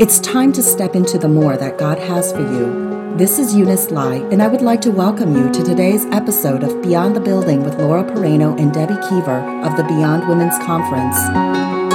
It's time to step into the more that God has for you. This is Eunice Lai, and I would like to welcome you to today's episode of Beyond the Building with Laura Pereno and Debbie Keever of the Beyond Women's Conference.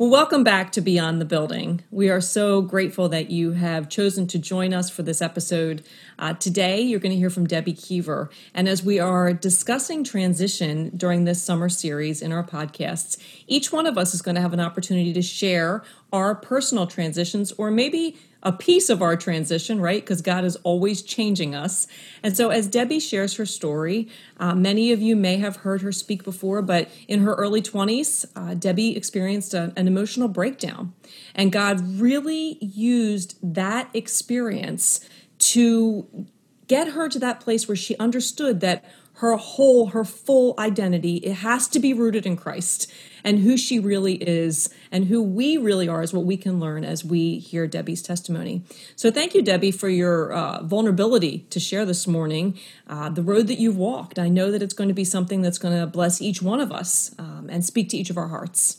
Well, welcome back to Beyond the Building. We are so grateful that you have chosen to join us for this episode. Uh, today, you're going to hear from Debbie Keever. And as we are discussing transition during this summer series in our podcasts, each one of us is going to have an opportunity to share our personal transitions or maybe a piece of our transition, right? Because God is always changing us. And so, as Debbie shares her story, uh, many of you may have heard her speak before, but in her early 20s, uh, Debbie experienced a, an emotional breakdown. And God really used that experience to get her to that place where she understood that her whole, her full identity, it has to be rooted in Christ and who she really is and who we really are is what we can learn as we hear Debbie's testimony. So thank you, Debbie, for your uh, vulnerability to share this morning uh, the road that you've walked. I know that it's going to be something that's going to bless each one of us um, and speak to each of our hearts.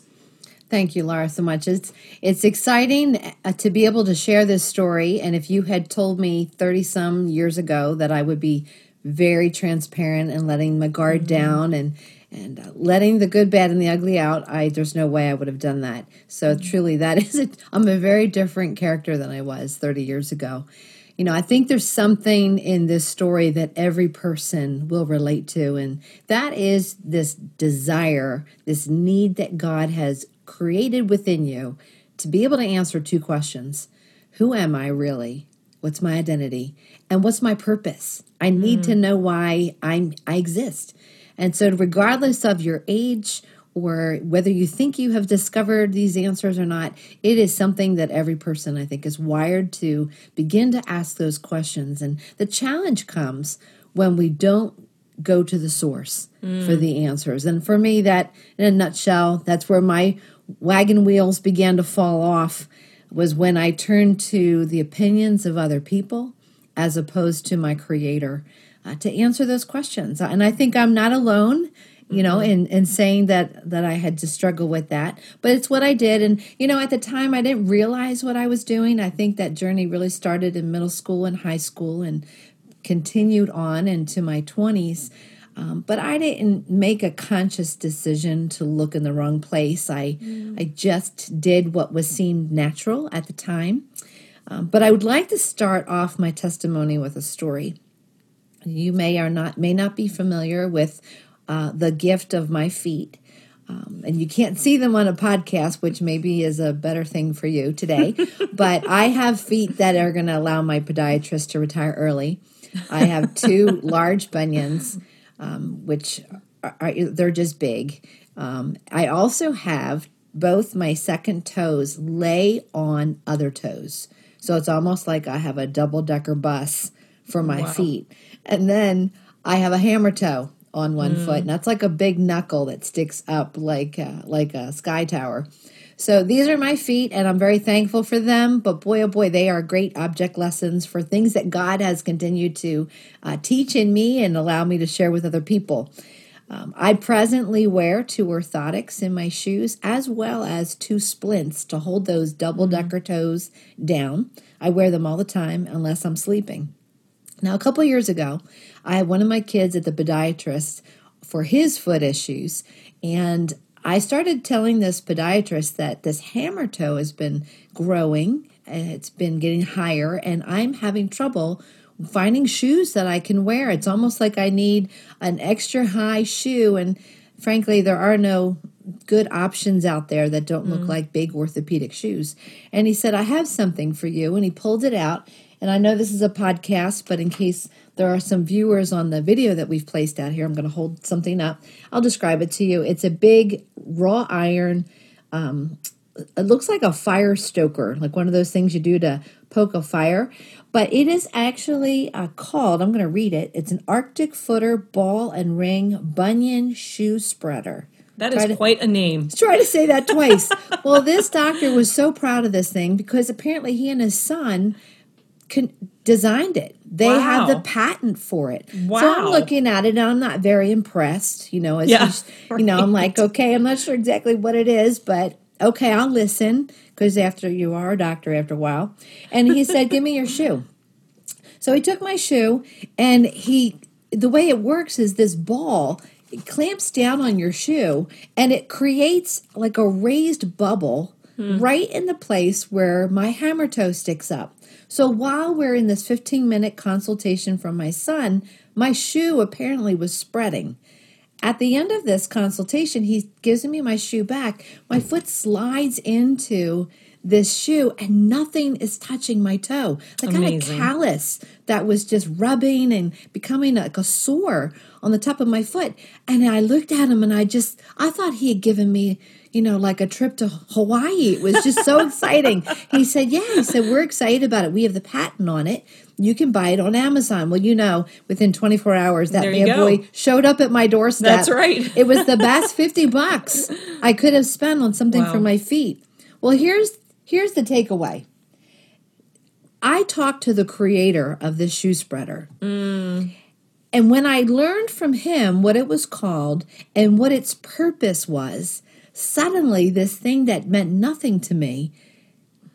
Thank you, Laura, so much. It's it's exciting uh, to be able to share this story. And if you had told me thirty some years ago that I would be very transparent and letting my guard mm-hmm. down and and uh, letting the good, bad, and the ugly out. I there's no way I would have done that. So mm-hmm. truly, that is a, I'm a very different character than I was 30 years ago. You know, I think there's something in this story that every person will relate to, and that is this desire, this need that God has created within you to be able to answer two questions Who am I really? What's my identity? And what's my purpose? I need mm. to know why I'm I exist. And so regardless of your age or whether you think you have discovered these answers or not, it is something that every person I think is wired to begin to ask those questions. And the challenge comes when we don't go to the source mm. for the answers. And for me, that in a nutshell, that's where my wagon wheels began to fall off was when I turned to the opinions of other people as opposed to my creator uh, to answer those questions. And I think I'm not alone you know mm-hmm. in in saying that that I had to struggle with that but it's what I did and you know at the time I didn't realize what I was doing I think that journey really started in middle school and high school and continued on into my 20s um, but I didn't make a conscious decision to look in the wrong place I mm. I just did what was seemed natural at the time um, but I would like to start off my testimony with a story. You may or not may not be familiar with uh, the gift of my feet. Um, and you can't see them on a podcast, which maybe is a better thing for you today. but I have feet that are going to allow my podiatrist to retire early. I have two large bunions, um, which are, are, they're just big. Um, I also have both my second toes lay on other toes. So it's almost like I have a double decker bus for my wow. feet. And then I have a hammer toe on one mm. foot, and that's like a big knuckle that sticks up like uh, like a sky tower. So these are my feet, and I'm very thankful for them. But boy, oh boy, they are great object lessons for things that God has continued to uh, teach in me and allow me to share with other people. Um, I presently wear two orthotics in my shoes as well as two splints to hold those double mm-hmm. decker toes down. I wear them all the time unless I'm sleeping. Now, a couple years ago, I had one of my kids at the podiatrist for his foot issues, and I started telling this podiatrist that this hammer toe has been growing, it's been getting higher, and I'm having trouble finding shoes that I can wear. It's almost like I need an extra high shoe. And frankly, there are no good options out there that don't look mm. like big orthopedic shoes. And he said, I have something for you. And he pulled it out. And I know this is a podcast, but in case there are some viewers on the video that we've placed out here, I'm going to hold something up. I'll describe it to you. It's a big raw iron. Um, it looks like a fire stoker, like one of those things you do to poke a fire but it is actually uh, called, I'm going to read it. It's an Arctic footer ball and ring bunion shoe spreader. That is to, quite a name. Try to say that twice. well, this doctor was so proud of this thing because apparently he and his son con- designed it. They have the patent for it. Wow. So I'm looking at it and I'm not very impressed. You know, as Yeah, he's- you know, I'm like, okay, I'm not sure exactly what it is, but okay, I'll listen because after you are a doctor after a while. And he said, give me your shoe. So he took my shoe and he the way it works is this ball it clamps down on your shoe and it creates like a raised bubble hmm. right in the place where my hammer toe sticks up. So while we're in this 15 minute consultation from my son, my shoe apparently was spreading. At the end of this consultation, he gives me my shoe back. My foot slides into this shoe and nothing is touching my toe. Like I had a Amazing. callus that was just rubbing and becoming like a sore on the top of my foot. And I looked at him and I just, I thought he had given me, you know, like a trip to Hawaii. It was just so exciting. He said, Yeah, he said, We're excited about it. We have the patent on it. You can buy it on Amazon. Well, you know, within 24 hours, that There you bad go. boy showed up at my doorstep. That's right. it was the best 50 bucks I could have spent on something Wow. for my feet. Well, here's here's the takeaway. I talked to the creator of this shoe spreader. Mm. And when I learned from him what it was called and what its purpose was, suddenly this thing that meant nothing to me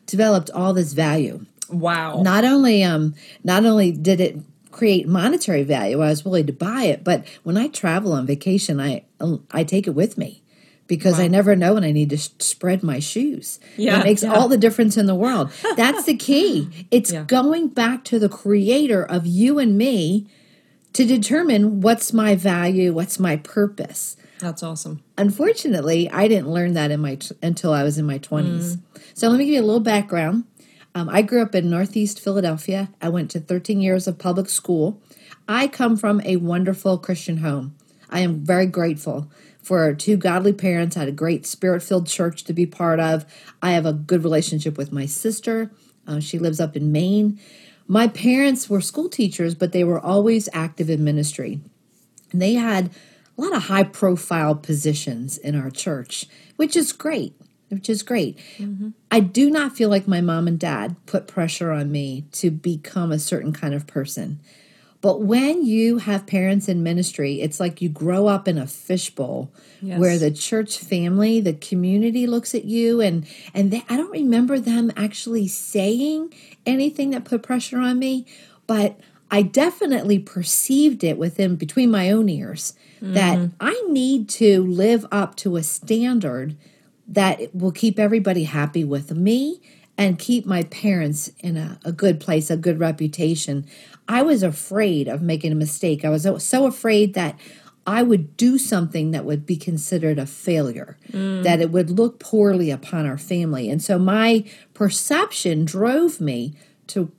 developed all this value Wow. not only um not only did it create monetary value i was willing to buy it but when i travel on vacation i i take it with me because i never know when i need to sh- spread my shoes Yeah, it makes yeah. all the difference in the world that's the key it's Yeah. going back to the creator of you and me to determine what's my value what's my purpose That's awesome. unfortunately i didn't learn that in my until i was in my 20s so let me give you a little background. Um, i grew up in northeast philadelphia. I went to 13 years of public school. I come from a wonderful christian home. I am very grateful for two godly parents. I had a great spirit-filled church to be part of. I have a good relationship with my sister. Uh, she lives up in maine. My parents were school teachers but they were always active in ministry. And they had a lot of high profile positions in our church, which is great, which is great. Mm-hmm. I do not feel like my mom and dad put pressure on me to become a certain kind of person. But when you have parents in ministry, it's like you grow up in a fishbowl Yes. where the church family, the community looks at you and and they, I don't remember them actually saying anything that put pressure on me, but I definitely perceived it within between my own ears that mm-hmm. I need to live up to a standard that will keep everybody happy with me and keep my parents in a, a good place, a good reputation. I was afraid of making a mistake. I was so- so afraid that I would do something that would be considered a failure, mm. that it would look poorly upon our family. And so my perception drove me to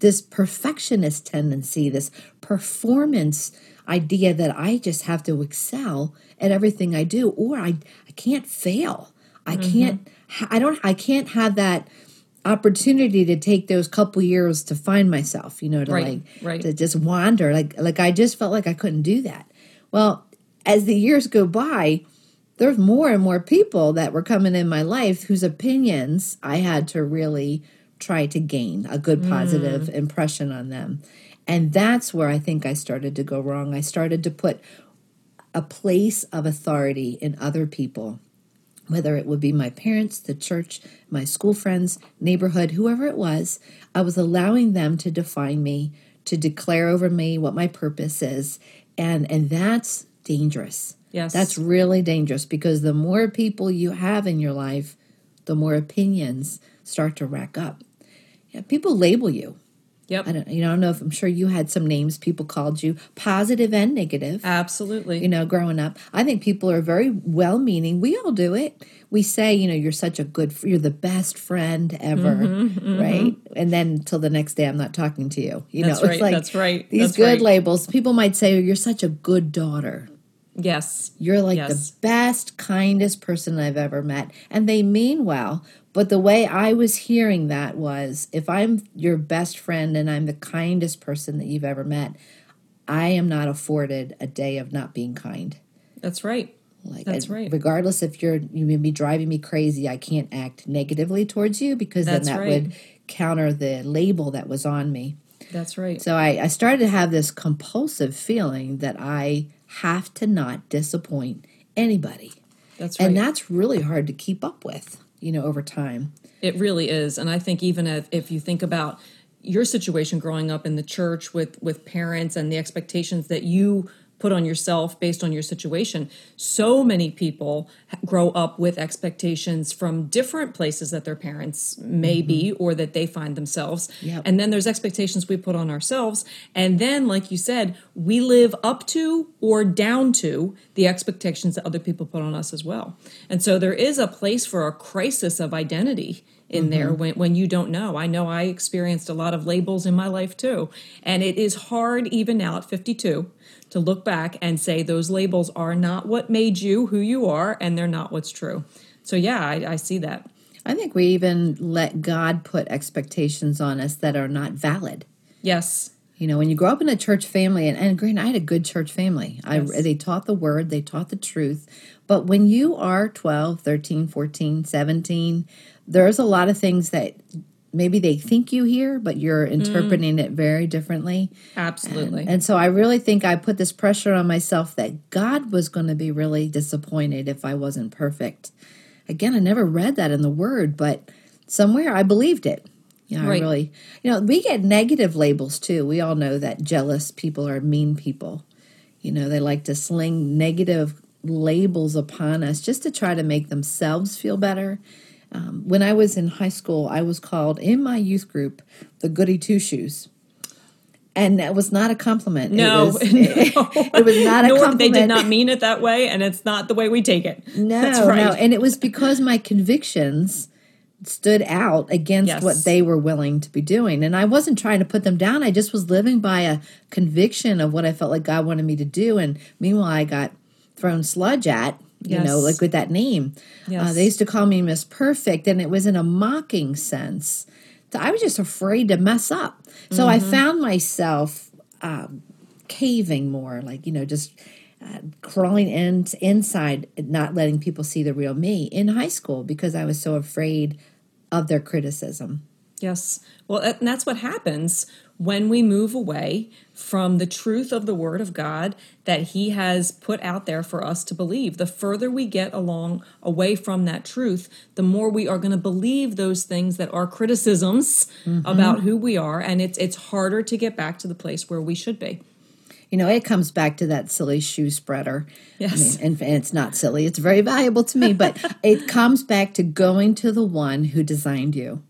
this perfectionist tendency, this performance idea that I just have to excel at everything I do, or I, I can't fail. I mm-hmm. can't. I don't. I can't have that opportunity to take those couple years to find myself. You know, to Right, like right. to just wander. Like like I just felt like I couldn't do that. Well, as the years go by, there's more and more people that were coming in my life whose opinions I had to really try to gain a good positive mm. impression on them. And that's where I think I started to go wrong. I started to put a place of authority in other people, whether it would be my parents, the church, my school friends, neighborhood, whoever it was. I was allowing them to define me, to declare over me what my purpose is. And and that's dangerous. Yes. That's really dangerous because the more people you have in your life, the more opinions start to rack up. Yeah, people label you. Yep. I don't you know, I don't know if I'm sure you had some names people called you, positive and negative. Absolutely. You know, growing up, I think people are very well meaning. We all do it. We say, you know, you're such a good, you're the best friend ever, Mm-hmm, right? And then till the next day, I'm not talking to you. You That's know, right, that's right, These that's good right. labels. People might say, you're such a good daughter. Yes. You're like Yes. the best, kindest person I've ever met. And they mean well. But the way I was hearing that was if I'm your best friend and I'm the kindest person that you've ever met, I am not afforded a day of not being kind. That's right. Like That's I- right. Regardless if you're you may be driving me crazy, I can't act negatively towards you because That's then that right. would counter the label that was on me. That's right. So I, I started to have this compulsive feeling that I have to not disappoint anybody. That's right. And that's really hard to keep up with, you know, over time. It really is. And I think even if, if you think about your situation growing up in the church with with parents and the expectations that you put on yourself based on your situation. So many people grow up with expectations from different places that their parents may mm-hmm. be or that they find themselves. Yep. And then there's expectations we put on ourselves. And then, like you said, we live up to or down to the expectations that other people put on us as well. And so there is a place for a crisis of identity in mm-hmm. there when, when you don't know. I know I experienced a lot of labels in my life too. And it is hard, even now at 52, to look back and say those labels are not what made you who you are and they're not what's true. So, yeah, I, I see that. I think we even let God put expectations on us that are not valid. Yes. You know, when you grow up in a church family, and, and Green, I had a good church family. Yes. I, they taught the word, they taught the truth. But when you are 12, 13, 14, 17, there's a lot of things that maybe they think you hear, but you're mm. interpreting mm. it very differently. Absolutely. And, and, so I really think I put this pressure on myself that God was going to be really disappointed if I wasn't perfect. Again, I never read that in the Word, but somewhere I believed it. Yeah, right. I really, you know, we get negative labels too. We all know that jealous people are mean people. You know, they like to sling negative labels upon us just to try to make themselves feel better um, when I was in high school, I was called in my youth group the goody two shoes. And that was not a compliment. No, it was, it, it was not a compliment. They did not mean it that way, and it's not the way we take it. No, right. no, and it was because my convictions stood out against yes. what they were willing to be doing. And I wasn't trying to put them down. I just was living by a conviction of what I felt like God wanted me to do. And meanwhile, I got thrown sludge at you yes. know, like with that name. Yes. Uh, they used to call me Miss Perfect, and it was in a mocking sense. So I was just afraid to mess up. So mm-hmm. I found myself um, caving more, like, you know, just uh, crawling in, inside, not letting people see the real me in high school because I was so afraid of their criticism. Yes. Well, and that's what happens when we move away from the truth of the Word of God that He has put out there for us to believe. The further we get along away from that truth, the more we are going to believe those things that are criticisms mm-hmm. about who we are, and it's it's harder to get back to the place where we should be. You know, it comes back to that silly shoe spreader. Yes. I mean, and, and it's not silly, it's very valuable to me, but it comes back to going to the one who designed you.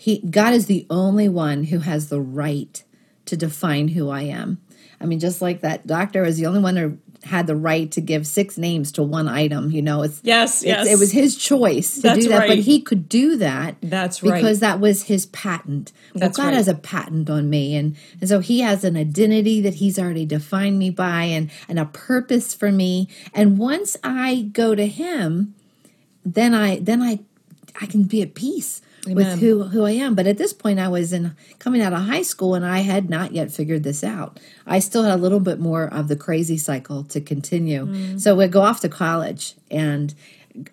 He God is the only one who has the right to define who I am. I mean, just like that doctor is the only one who had the right to give six names to one item. You know, it's yes, it's, yes. It was his choice to That's do that, right. but he could do that. That's right because that was his patent. Well, That's God right. has a patent on me, and and so he has an identity that he's already defined me by, and and a purpose for me. And once I go to him, then I then I I can be at peace Amen. with who who I am. But at this point, I was in coming out of high school, and I had not yet figured this out. I still had a little bit more of the crazy cycle to continue. Mm. So we'd go off to college, and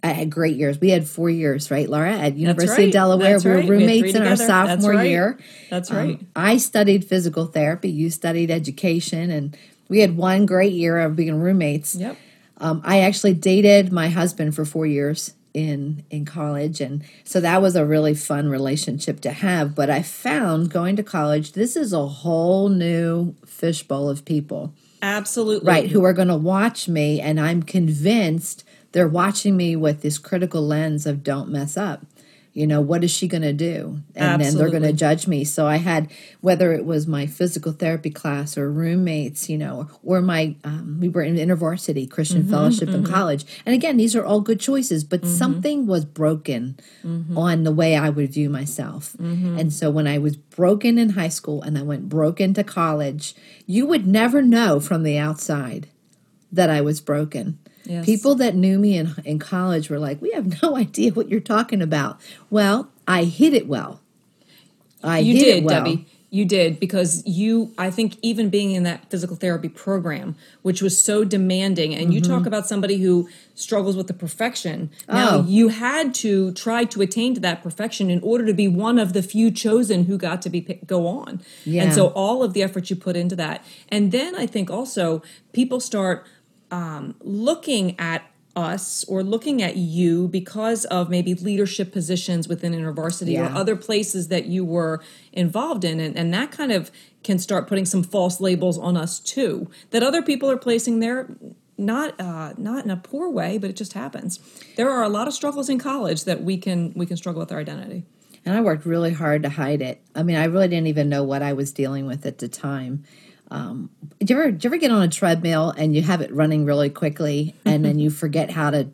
I had great years. We had four years, right, Laura, at University right. of Delaware. That's we were roommates we in our sophomore That's right. year. That's um, right. Um, I studied physical therapy. You studied education, and we had one great year of being roommates. Yep. Um, I actually dated my husband for four years in in college. And so that was a really fun relationship to have. But i found going to college this is a whole new fishbowl of people. Absolutely. Right who are going to watch me. And i'm convinced they're watching me with this critical lens of don't mess up you know what is she going to do and Absolutely. then they're going to judge me so i had whether it was my physical therapy class or roommates you know or my um, we were in intervarsity christian mm-hmm, fellowship mm-hmm. in college and again these are all good choices but mm-hmm. something was broken mm-hmm. on the way i would view myself mm-hmm. and so when i was broken in high school and i went broken to college you would never know from the outside that i was broken Yes. People that knew me in, in college were like, we have no idea what you're talking about. Well, I hit it well. I you did, well. Debbie. You did because you, I think, even being in that physical therapy program, which was so demanding, and you talk mm-hmm. about somebody who struggles with the perfection. Now, Oh. you had to try to attain to that perfection in order to be one of the few chosen who got to be go on. Yeah. And so, all of the effort you put into that, and then I think also people start um, looking at us or looking at you because of maybe leadership positions within InterVarsity or other places that you were involved in and, and that kind of can start putting some false labels on us too that other people are placing there not uh, not in a poor way but it just happens there are a lot of struggles in college that we can we can struggle with our identity And I worked really hard to hide it. I mean, I really didn't even know what I was dealing with at the time. Um, do you ever do you ever get on a treadmill and you have it running really quickly and then you forget how to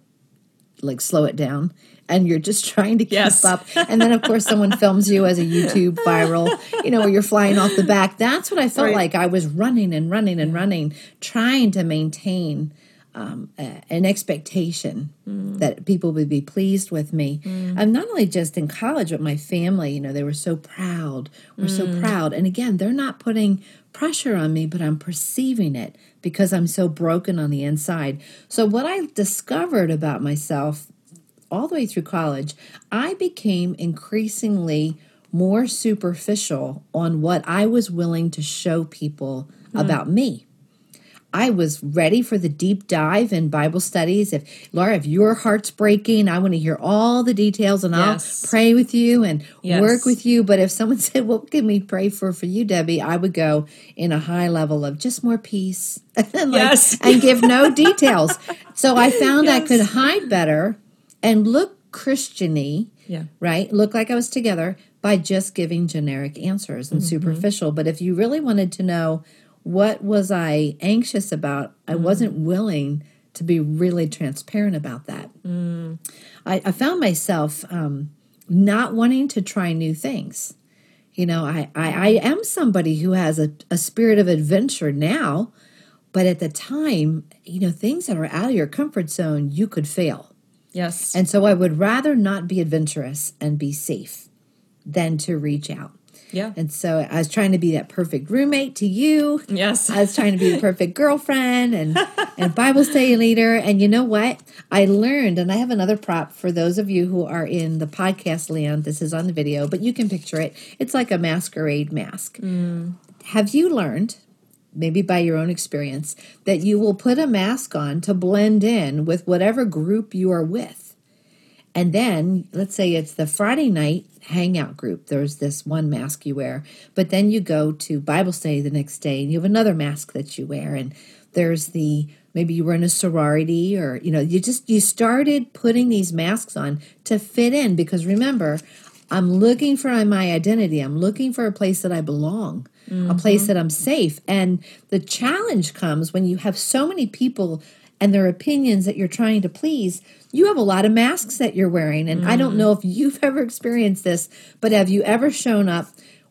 like slow it down and you're just trying to keep Yes. up? And then of course someone films you as a YouTube viral you know where you're flying off the back. That's what I felt Right. like. I was running and running and running trying to maintain um, a- an expectation that people would be pleased with me. And not only just in college, but my family, you know, they were so proud. We're so mm. proud. And again, they're not putting pressure on me, but I'm perceiving it because I'm so broken on the inside. So, what I discovered about myself all the way through college, I became increasingly more superficial on what I was willing to show people mm. about me. I was ready for the deep dive in Bible studies. If Laura, if your heart's breaking, I want to hear all the details and Yes. I'll pray with you and Yes. work with you. But if someone said, "What can we pray for for you, Debbie?" I would go in a high level of just more peace and, like- Yes. and give no details. So I found I could hide better and look Christiany yeah right? Look like I was together by just giving generic answers and mm-hmm. superficial. But if you really wanted to know what was I anxious about, I wasn't willing to be really transparent about that. I, I found myself um, not wanting to try new things. You know, I, I, I am somebody who has a, a spirit of adventure now, but at the time, you know, things that are out of your comfort zone, you could fail. yes And so I would rather not be adventurous and be safe than to reach out. Yeah And so I was trying to be that perfect roommate to you. yes I was trying to be the perfect girlfriend and, and Bible study leader. And you know what? I learned, and I have another prop for those of you who are in the podcast land. This is on the video, but you can picture it. It's like a masquerade mask. Mm. Have you learned, maybe by your own experience, that you will put a mask on to blend in with whatever group you are with? And then, let's say it's the Friday night hangout group. There's this one mask you wear, but then you go to Bible study the next day and you have another mask that you wear. And there's the maybe you were in a sorority or, you know, you just, you started putting these masks on to fit in because remember, I'm looking for my identity. I'm looking for a place that I belong, a place mm-hmm. that I'm safe. And the challenge comes when you have so many people and their opinions that you're trying to please, you have a lot of masks that you're wearing. And I don't know if you've ever experienced this, but have you ever shown up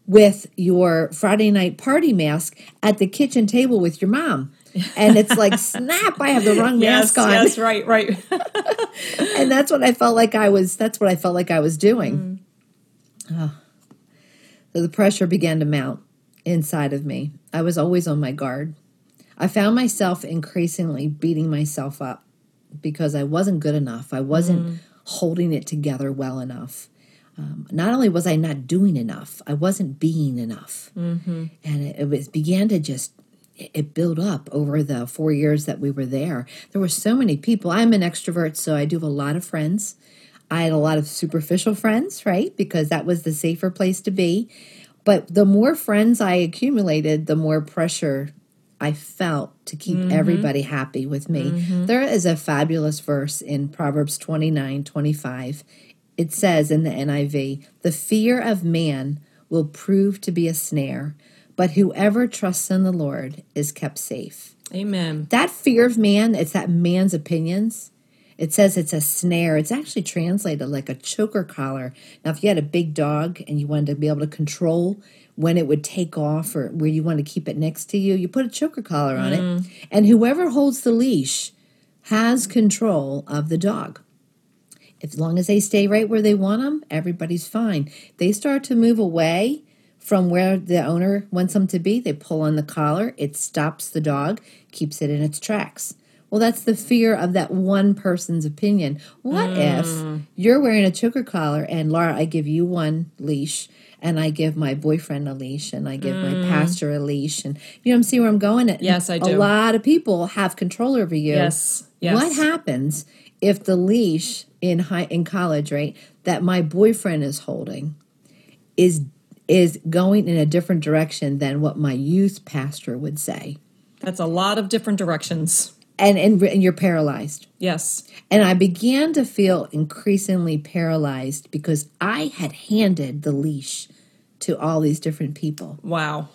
with your Friday night party mask at the kitchen table with your mom? And it's like, snap, I have the wrong yes mask on. yes right right And that's what I felt like I was, that's what I felt like I was doing. Ah. So the pressure began to mount inside of me. I was always on my guard. I found myself increasingly beating myself up because I wasn't good enough. I wasn't holding it together well enough. Um, not only was I not doing enough, I wasn't being enough. And it, it was began to just it it built up over the four years that we were there. There were so many people. I'm an extrovert, so I do have a lot of friends. I had a lot of superficial friends, right? Because that was the safer place to be. But the more friends I accumulated, the more pressure I felt to keep mm-hmm. everybody happy with me. Mm-hmm. There is a fabulous verse in Proverbs 29 25. It says in the NIV, the fear of man will prove to be a snare, but whoever trusts in the Lord is kept safe. amen That fear of man, it's that man's opinions. It says it's a snare. It's actually translated like a choker collar. Now, if you had a big dog and you wanted to be able to control when it would take off or where you want to keep it next to you, you put a choker collar on it. Mm. And whoever holds the leash has control of the dog. As long as they stay right where they want them, everybody's fine. They start to move away from where the owner wants them to be. They pull on the collar, it stops the dog, keeps it in its tracks. Well, that's the fear of that one person's opinion. What if mm. you're wearing a choker collar and Laura, I give you one leash and I give my boyfriend a leash and I give my mm. pastor a leash and you know I'm see where I'm going at. Yes, I A do. A lot of people have control over you. Yes. Yes. What happens if the leash in high in college, right, that my boyfriend is holding is is going in a different direction than what my youth pastor would say? That's a lot of different directions. And and, and you're paralyzed. Yes. And I began to feel increasingly paralyzed because I had handed the leash to all these different people. Wow.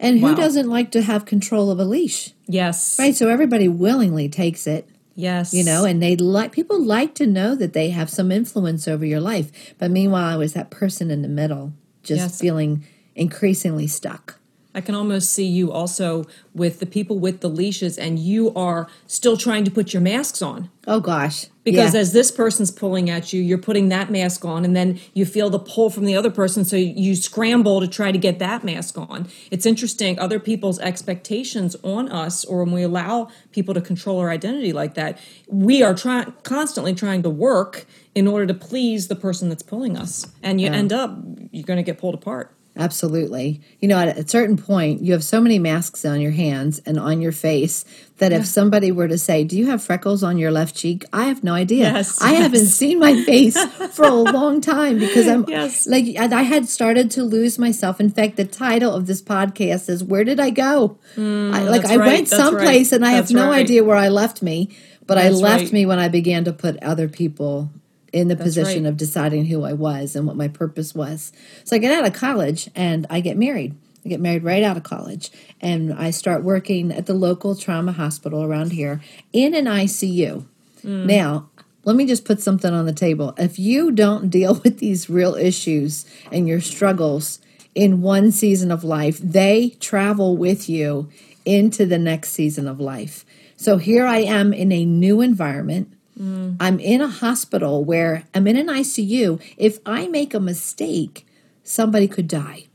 And who Wow. doesn't like to have control of a leash? Yes. Right? So everybody willingly takes it. Yes. you know and they like people like to know that they have some influence over your life but meanwhile i was that person in the middle just Yes. feeling increasingly stuck I can almost see you also with the people with the leashes, and you are still trying to put your masks on. oh gosh Because yeah. as this person's pulling at you, you're putting that mask on, and then you feel the pull from the other person, so you scramble to try to get that mask on. It's interesting, other people's expectations on us, or when we allow people to control our identity like that, we are trying constantly trying to work in order to please the person that's pulling us, and you end up you're going to get pulled apart. Absolutely. You know at a certain point you have so many masks on your hands and on your face that if somebody were to say do you have freckles on your left cheek? I have no idea. Yes, i yes. haven't seen my face for a long time because i'm Yes. like i had started to lose myself. In fact the title of this podcast is where did i go? I, like i right, went that's someplace right, and i have no right. idea where i left me but i left me when i began to put other people in the position right. of deciding who I was and what my purpose was. So I get out of college and I get married. I get married right out of college and I start working at the local trauma hospital around here in an ICU. Hmm. Now, let me just put something on the table. If you don't deal with these real issues and your struggles in one season of life, they travel with you into the next season of life. So here I am in a new environment. I'm in a hospital where I'm in an ICU. If I make a mistake, somebody could die.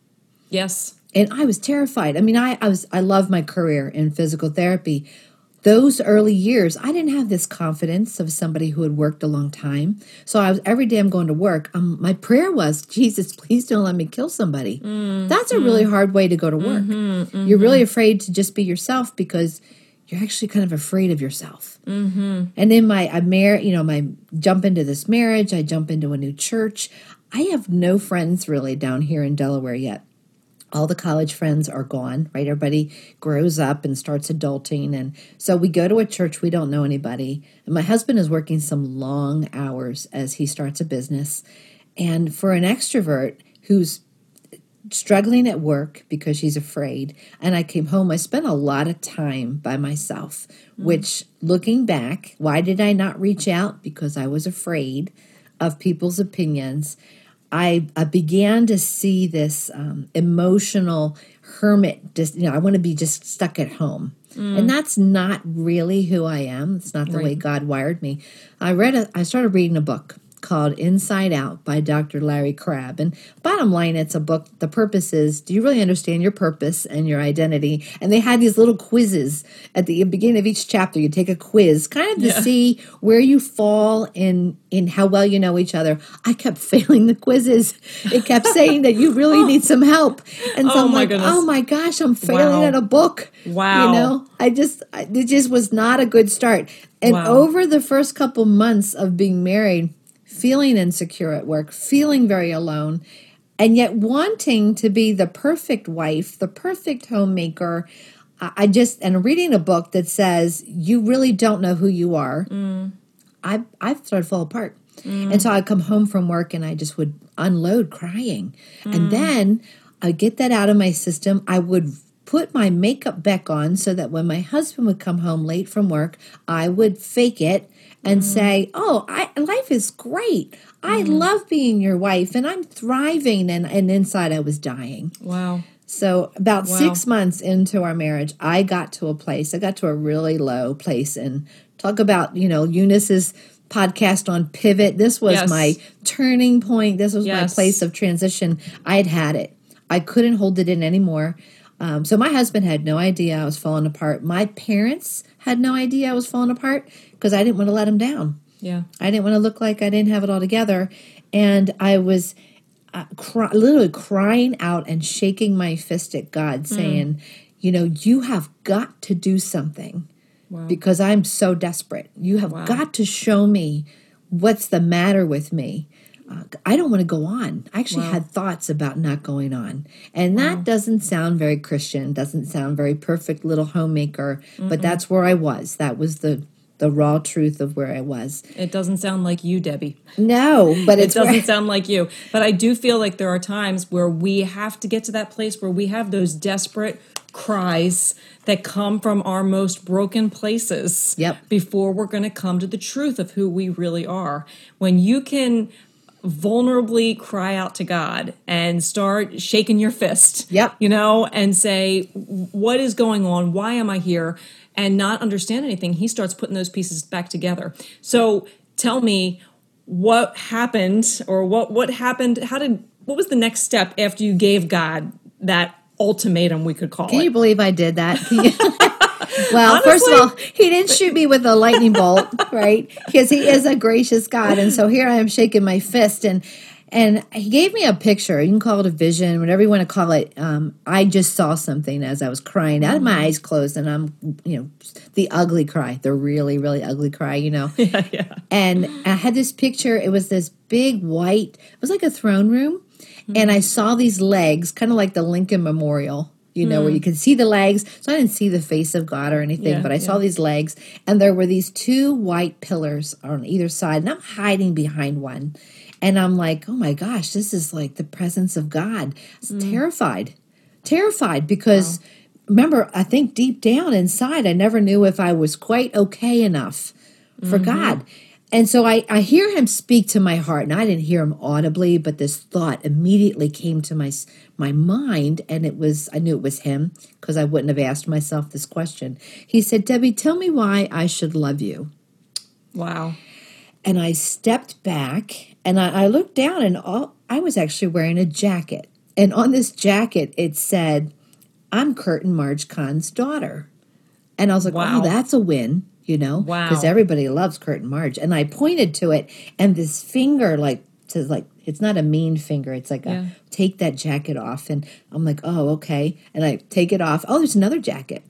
Yes. And I was terrified. I mean, I, I was I love my career in physical therapy. Those early years, I didn't have this confidence of somebody who had worked a long time. So I was every day I'm going to work. Um, my prayer was, Jesus, please don't let me kill somebody. Mm, That's a really mm. hard way to go to work. Mm-hmm, You're really mm-hmm. afraid to just be yourself because you're actually kind of afraid of yourself. Mm-hmm. And in my I mar- you know, my jump into this marriage, I jump into a new church. I have no friends really down here in Delaware yet all the college friends are gone, right? Everybody grows up and starts adulting. And so we go to a church, we don't know anybody. And my husband is working some long hours as he starts a business. And for an extrovert who's struggling at work because she's afraid, and I came home, I spent a lot of time by myself, which looking back, why did I not reach out? Because I was afraid of people's opinions. I, I began to see this um, emotional hermit. Just you know, I want to be just stuck at home, and that's not really who I am. It's not the way God wired me. I read. A, I started reading a book called Inside Out by Dr. Larry Crabb. And bottom line, it's a book. The purpose is do you really understand your purpose and your identity? And they had these little quizzes at the beginning of each chapter. You take a quiz, kind of to Yeah. see where you fall in in how well you know each other. I kept failing the quizzes. It kept saying that you really oh. need some help. And so Oh, I'm like, goodness. oh my gosh, I'm failing Wow. at a book. Wow. You know, I just, it just was not a good start. And Wow. over the first couple months of being married, feeling insecure at work, feeling very alone, and yet wanting to be the perfect wife, the perfect homemaker. I I just, and reading a book that says you really don't know who you are, mm. I, I started to fall apart. Mm. And so I'd come home from work and I just would unload crying. And mm. then I'd get that out of my system. I would put my makeup back on so that when my husband would come home late from work, I would fake it and say, Oh, I, life is great. I love being your wife and I'm thriving. And, and inside I was dying. Wow. So about Wow. six months into our marriage, I got to a place. I got to a really low place, and talk about you know Eunice's podcast on pivot. This was Yes. my turning point. This was Yes. my place of transition. I had had it. I couldn't hold it in anymore. Um, so my husband had no idea I was falling apart. My parents had no idea I was falling apart because I didn't want to let them down. Yeah. I didn't want to look like I didn't have it all together. And I was uh, cry, literally crying out and shaking my fist at God, saying, You know, you have got to do something Wow. because I'm so desperate. You have Wow. got to show me what's the matter with me. Uh, I don't want to go on. I actually Wow. had thoughts about not going on. And that doesn't sound very Christian, doesn't sound very perfect little homemaker, but that's where I was. That was the the raw truth of where I was. It doesn't sound like you, Debbie. No, but It it's where- doesn't sound like you. But I do feel like there are times where we have to get to that place where we have those desperate cries that come from our most broken places Yep. before we're going to come to the truth of who we really are. When you can vulnerably cry out to God and start shaking your fist, Yep. you know, and say, What is going on? Why am I here? And not understand anything, he starts putting those pieces back together. So tell me what happened or what what happened how did what was the next step after you gave god that ultimatum we could call it? Can it you believe I did that? Well, first of all, he didn't shoot me with a lightning bolt, right? Because he is a gracious God, and so here I am shaking my fist, and and he gave me a picture. You can call it a vision, whatever you want to call it. Um, I just saw something as I was crying. out of my mm. eyes closed, and I'm, you know, the ugly cry, the really, really ugly cry, you know. yeah yeah and I had this picture. It was this big white. It was like a throne room, mm-hmm. and I saw these legs, kind of like the Lincoln Memorial. You know, where you mm. could see the legs. So I didn't see the face of God or anything, Yeah, but I saw these legs, and there were these two white pillars on either side, and I'm hiding behind one. And I'm like, oh my gosh, this is like the presence of God. I was mm. terrified, terrified because remember, I think deep down inside, I never knew if I was quite okay enough for mm-hmm. God. And so I, I hear him speak to my heart, and I didn't hear him audibly, but this thought immediately came to my my mind, and it was I knew it was him because I wouldn't have asked myself this question. He said, "Debbie, tell me why I should love you." wow And I stepped back, and I, I looked down, and all I was actually wearing a jacket, and on this jacket it said, "I'm Curtin Marge Khan's daughter," and I was like, oh, Wow. "Oh, that's a win." You know, Wow. because everybody loves Curtin Marge, and I pointed to it, and this finger, like, says like it's not a mean finger; it's like Yeah. a take that jacket off, and I'm like, "Oh, okay," and I take it off. Oh, there's another jacket.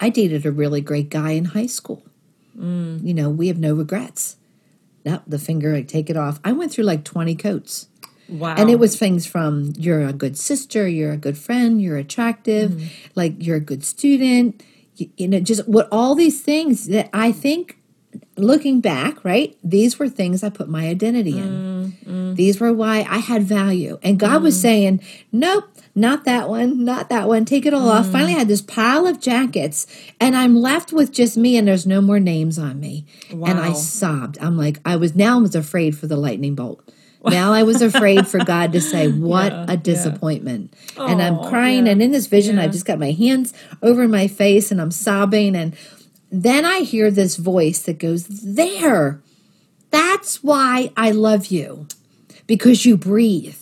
I dated a really great guy in high school. Mm. You know, we have no regrets. Now the finger, I take it off. I went through like 20 coats. wow And it was things from you're a good sister, you're a good friend, you're attractive, mm-hmm. like you're a good student. You, you know, just what all these things that I think looking back, right? These were things I put my identity in. Mm-hmm. These were why I had value. And God was mm. saying, nope, not that one, not that one. Take it all off. Mm. Finally, I had this pile of jackets, and I'm left with just me, and there's no more names on me. And I sobbed. I'm like, I was now I was afraid for the lightning bolt. Now I was afraid for God to say, What Yeah, a yeah. disappointment. and I'm oh, crying. yeah, And in this vision, yeah. I've just got my hands over my face and I'm sobbing. And then I hear this voice that goes, There, that's why I love you because you breathe.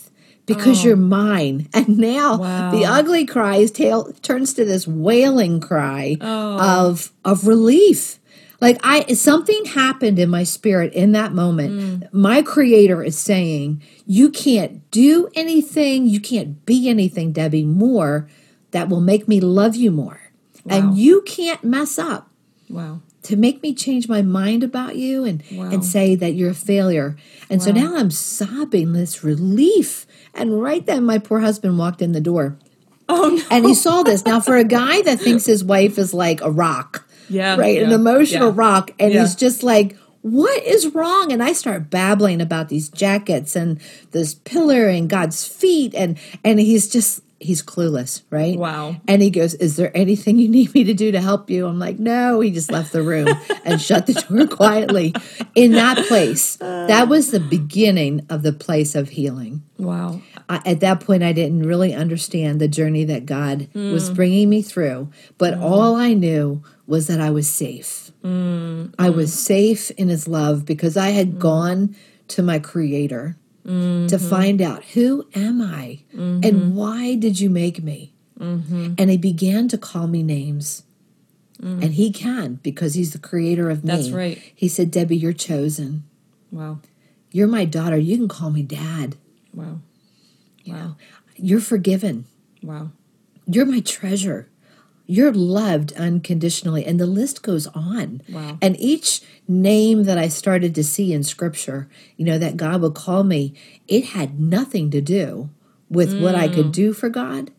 Because you're mine. And now Oh. Wow. the ugly cry is tail, turns to this wailing cry Oh. of of relief. Like I something happened in my spirit in that moment. Mm. My creator is saying, you can't do anything, you can't be anything, Debbie, more that will make me love you more. Wow. And you can't mess up wow to make me change my mind about you and Wow. and say that you're a failure. And so now I'm sobbing this relief. And right then my poor husband walked in the door oh no and he saw this. Now for a guy that thinks his wife is like a rock, yeah right? An emotional yeah. rock. And Yeah. he's just like, what is wrong? And I start babbling about these jackets and this pillar and God's feet. And and he's just he's clueless, right? Wow. And he goes, Is there anything you need me to do to help you? I'm like, No. He just left the room and shut the door quietly. In that place, that was the beginning of the place of healing. wow I, at that point, I didn't really understand the journey that God was mm. bringing me through, but mm. all I knew was that I was safe. Mm. I was safe in His love because I had gone to my Creator. To mm-hmm. find out who am I and mm-hmm. why did you make me? Mm-hmm. And he began to call me names. Mm. And he can because he's the creator of me. That's right. He said, Debbie, you're chosen. Wow. You're my daughter. You can call me dad. Wow. Wow. You're forgiven. Wow. You're my treasure. You're loved unconditionally. And the list goes on. Wow. And each name that I started to see in scripture, you know, that God would call me, it had nothing to do with what I could mm. do for God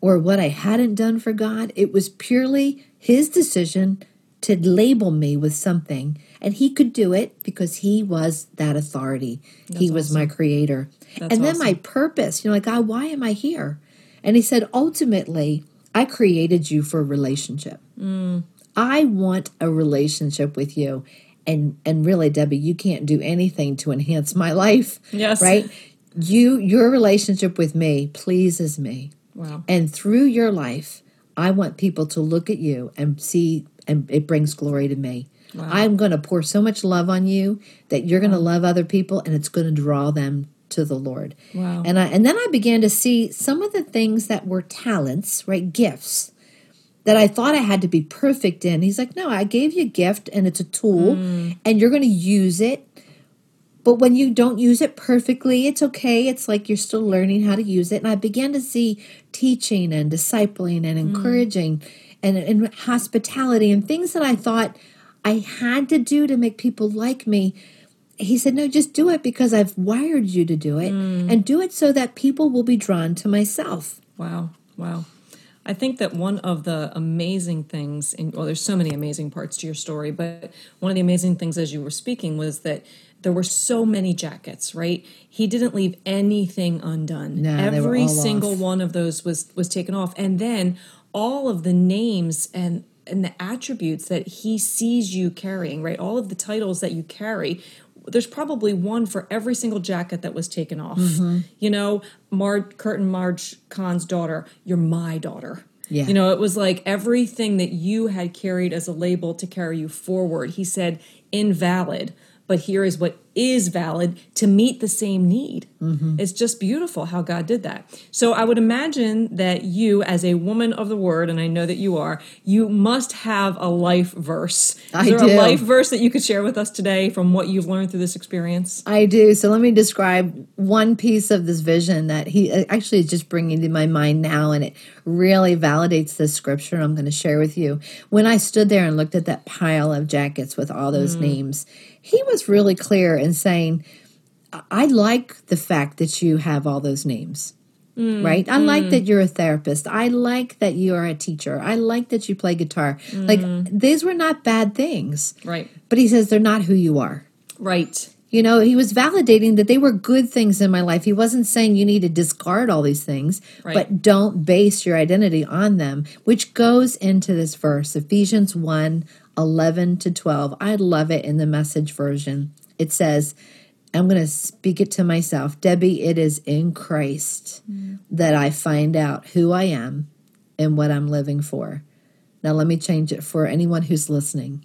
or what I hadn't done for God. It was purely His decision to label me with something. And He could do it because He was that authority. he was my creator. That's and then my purpose, you know, like, God, why am I here? And He said, ultimately, I created you for a relationship. Mm. I want a relationship with you. And and really, Debbie, you can't do anything to enhance my life. Yes. Right? You your relationship with me pleases me. Wow. And through your life, I want people to look at you and see and it brings glory to me. I'm going to pour so much love on you that you're going to love other people and it's going to draw them to the Lord. Wow. And I and then I began to see some of the things that were talents, right? Gifts that I thought I had to be perfect in. He's like, "No, I gave you a gift and it's a tool hmm. and you're going to use it. But when you don't use it perfectly, it's okay. It's like you're still learning how to use it." And I began to see teaching and discipling and hmm. encouraging and, and hospitality and things that I thought I had to do to make people like me. He said, No, just do it because I've wired you to do it mm. and do it so that people will be drawn to myself. Wow. Wow. I think that one of the amazing things, in, well, there's so many amazing parts to your story, but one of the amazing things as you were speaking was that there were so many jackets, right? He didn't leave anything undone. No, Every single off. one of those was was taken off, and then all of the names and and the attributes that he sees you carrying, right? All of the titles that you carry. There's probably one for every single jacket that was taken off. Mm-hmm. You know, Mar Curtin Marge Khan's daughter, you're my daughter. Yeah. You know, it was like everything that you had carried as a label to carry you forward. He said, invalid, but here is what is valid to meet the same need. Mm-hmm. It's just beautiful how God did that. So I would imagine that you, as a woman of the word, and I know that you are, you must have a life verse. Is I there do. a life verse that you could share with us today from what you've learned through this experience? I do. So let me describe one piece of this vision that he uh, actually is just bringing to my mind now, and it really validates this scripture I'm going to share with you. When I stood there and looked at that pile of jackets with all those names, he was really clear in saying, I- like the fact that you have all those names. Mm, right? I like mm. that you're a therapist. I like that you are a teacher. I like that you play guitar. Like, mm. these were not bad things. Right. But he says they're not who you are. Right. You know, he was validating that they were good things in my life. He wasn't saying you need to discard all these things, Right. but don't base your identity on them, which goes into this verse, Ephesians 1 11 to 12. I love it in the message version. It says, I'm going to speak it to myself. Debbie, it is in Christ that I find out who I am and what I'm living for. Now, let me change it for anyone who's listening.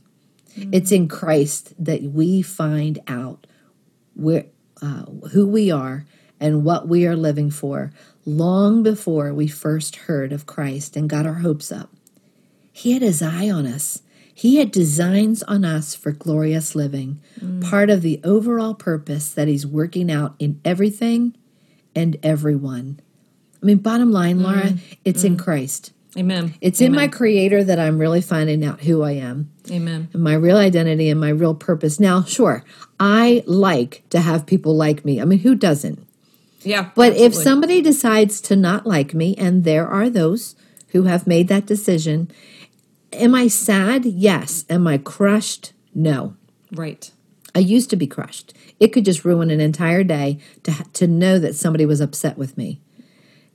It's in Christ that we find out where, uh, who we are and what we are living for long before we first heard of Christ and got our hopes up. He had his eye on us. He had designs on us for glorious living, mm. part of the overall purpose that he's working out in everything and everyone. I mean, bottom line, Laura, mm-hmm. it's in mm-hmm. Christ. Amen. It's in my creator that I'm really finding out who I am Amen. and my real identity and my real purpose. Now, sure, I like to have people like me. I mean, who doesn't? Yeah. But if somebody decides to not like me, and there are those who have made that decision, am I sad? Yes. Am I crushed? No. Right. I used to be crushed. It could just ruin an entire day to to know that somebody was upset with me.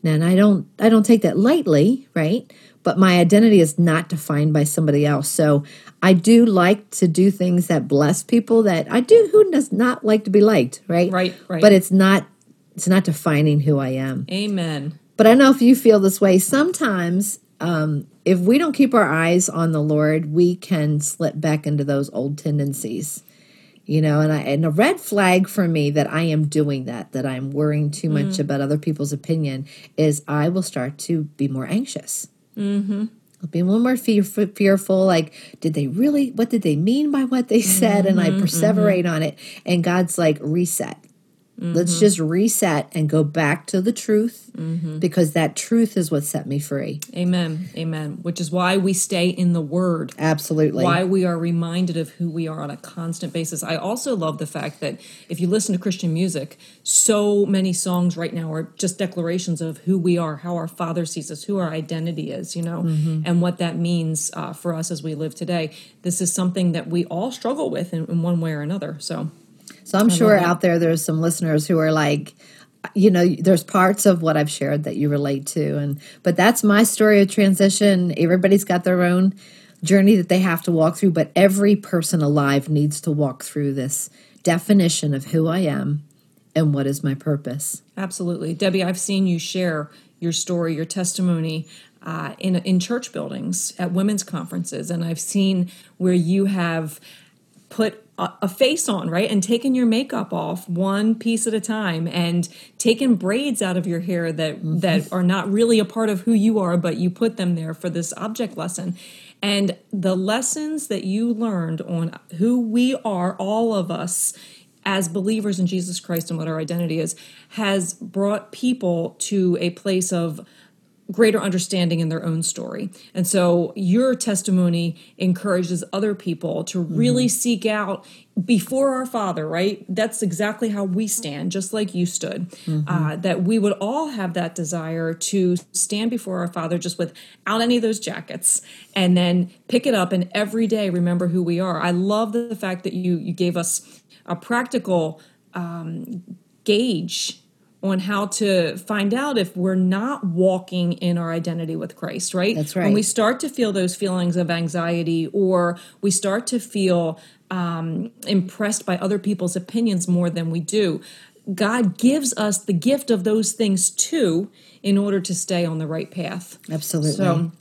Now, and I don't I don't take that lightly, right? But my identity is not defined by somebody else. So I do like to do things that bless people. That I do. Who does not like to be liked, right? Right, right. But it's not it's not defining who I am. Amen. But I don't know if you feel this way. Sometimes, um, if we don't keep our eyes on the Lord, we can slip back into those old tendencies. you know and i and a red flag for me that i am doing that that i'm worrying too much mm-hmm. about other people's opinion is i will start to be more anxious. Mm-hmm. I'll be a little more fear, fearful like did they really what did they mean by what they said? And i mm-hmm, mm-hmm. perseverate on it. And god's like reset Let's mm-hmm. just reset and go back to the truth mm-hmm. because that truth is what set me free. Amen. Amen. Which is why we stay in the Word. Absolutely. Why we are reminded of who we are on a constant basis. I also love the fact that if you listen to Christian music, so many songs right now are just declarations of who we are, how our Father sees us, who our identity is, you know, mm-hmm. and what that means uh, for us as we live today. This is something that we all struggle with in, in one way or another. So, So I'm sure out there there's some listeners who are like, you know, there's parts of what I've shared that you relate to, and but that's my story of transition. Everybody's got their own journey that they have to walk through, but every person alive needs to walk through this definition of who I am and what is my purpose. Absolutely. Debbie, I've seen you share your story, your testimony uh, in, in church buildings, at women's conferences, and I've seen where you have put a, a face on, right, and taken your makeup off one piece at a time, and taken braids out of your hair that mm-hmm. that are not really a part of who you are, but you put them there for this object lesson. And the lessons that you learned on who we are, all of us, as believers in Jesus Christ and what our identity is, has brought people to a place of greater understanding in their own story. And so your testimony encourages other people to really seek out before our Father, right? That's exactly how we stand, just like you stood. Uh, that we would all have that desire to stand before our Father just without any of those jackets and then pick it up and every day remember who we are. I love the fact that you you gave us a practical um, gauge on how to find out if we're not walking in our identity with Christ, right? That's right. When we start to feel those feelings of anxiety or we start to feel um, impressed by other people's opinions more than we do, God gives us the gift of those things too in order to stay on the right path. Absolutely. So,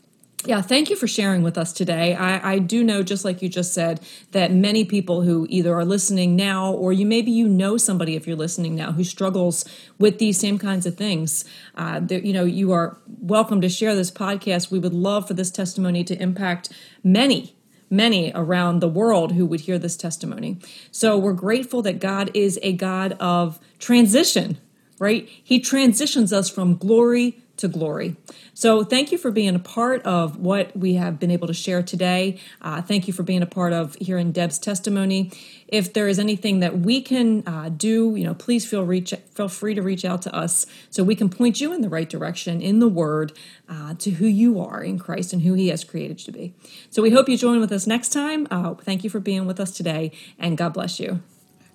yeah, thank you for sharing with us today. I, I do know, just like you just said, that many people who either are listening now or you maybe you know somebody if you're listening now who struggles with these same kinds of things. Uh, that, you know, you are welcome to share this podcast. We would love for this testimony to impact many many around the world who would hear this testimony. So we're grateful that God is a God of transition, right? He transitions us from glory to glory. So thank you for being a part of what we have been able to share today. Uh, thank you for being a part of hearing Deb's testimony. If there is anything that we can uh, do, you know, please feel reach feel free to reach out to us so we can point you in the right direction in the Word uh, to who you are in Christ and who He has created you to be. So we hope you join with us next time. Uh, thank you for being with us today, and God bless you.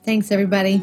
Thanks, everybody.